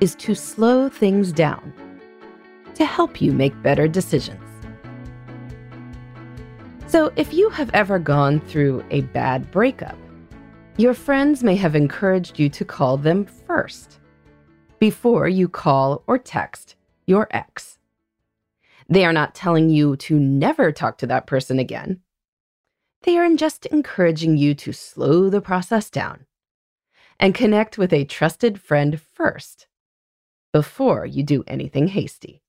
is to slow things down to help you make better decisions. So, if you have ever gone through a bad breakup, your friends may have encouraged you to call them first before you call or text your ex. They are not telling you to never talk to that person again. They are just encouraging you to slow the process down and connect with a trusted friend first before you do anything hasty.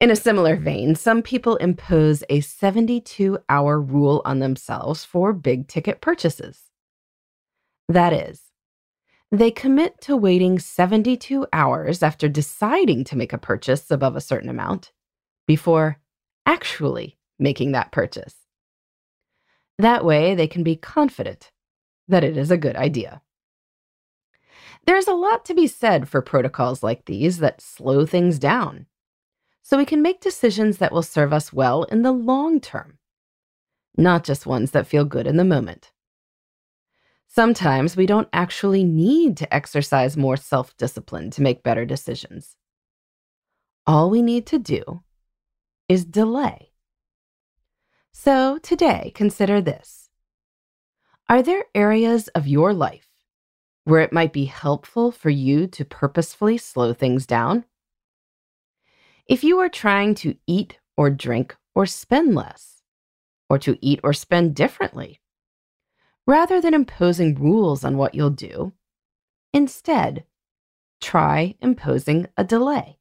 In a similar vein, some people impose a 72 hour rule on themselves for big ticket purchases. That is, they commit to waiting 72 hours after deciding to make a purchase above a certain amount before actually making that purchase. That way, they can be confident that it is a good idea. There's a lot to be said for protocols like these that slow things down, so we can make decisions that will serve us well in the long term, not just ones that feel good in the moment. Sometimes we don't actually need to exercise more self discipline to make better decisions. All we need to do is delay. So today, consider this Are there areas of your life where it might be helpful for you to purposefully slow things down? If you are trying to eat or drink or spend less, or to eat or spend differently, rather than imposing rules on what you'll do, instead, try imposing a delay.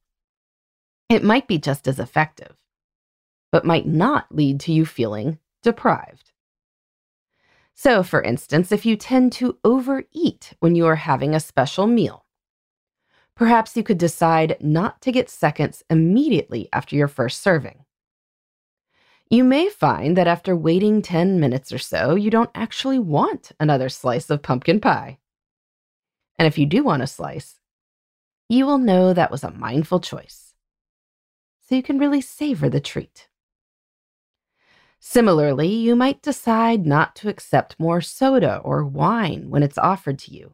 It might be just as effective, but might not lead to you feeling deprived. So, for instance, if you tend to overeat when you are having a special meal, perhaps you could decide not to get seconds immediately after your first serving. You may find that after waiting 10 minutes or so, you don't actually want another slice of pumpkin pie. And if you do want a slice, you will know that was a mindful choice. So you can really savor the treat. Similarly, you might decide not to accept more soda or wine when it's offered to you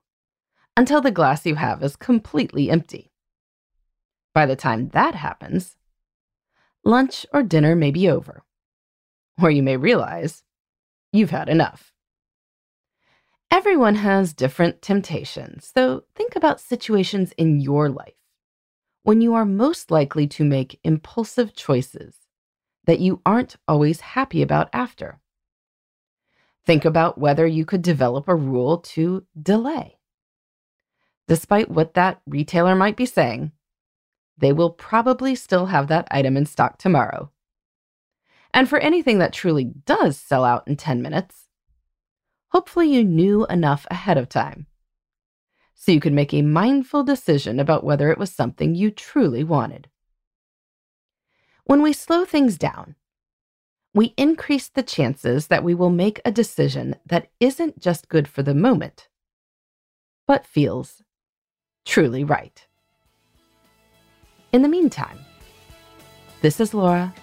until the glass you have is completely empty. By the time that happens, lunch or dinner may be over, or you may realize you've had enough. Everyone has different temptations, so think about situations in your life when you are most likely to make impulsive choices that you aren't always happy about after. Think about whether you could develop a rule to delay. Despite what that retailer might be saying, they will probably still have that item in stock tomorrow. And for anything that truly does sell out in 10 minutes, hopefully you knew enough ahead of time so you could make a mindful decision about whether it was something you truly wanted. When we slow things down, we increase the chances that we will make a decision that isn't just good for the moment, but feels truly right. In the meantime, this is Laura.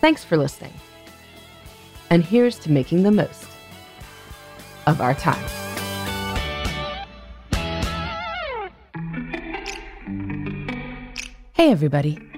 Thanks for listening. And here's to making the most of our time. Hey, everybody.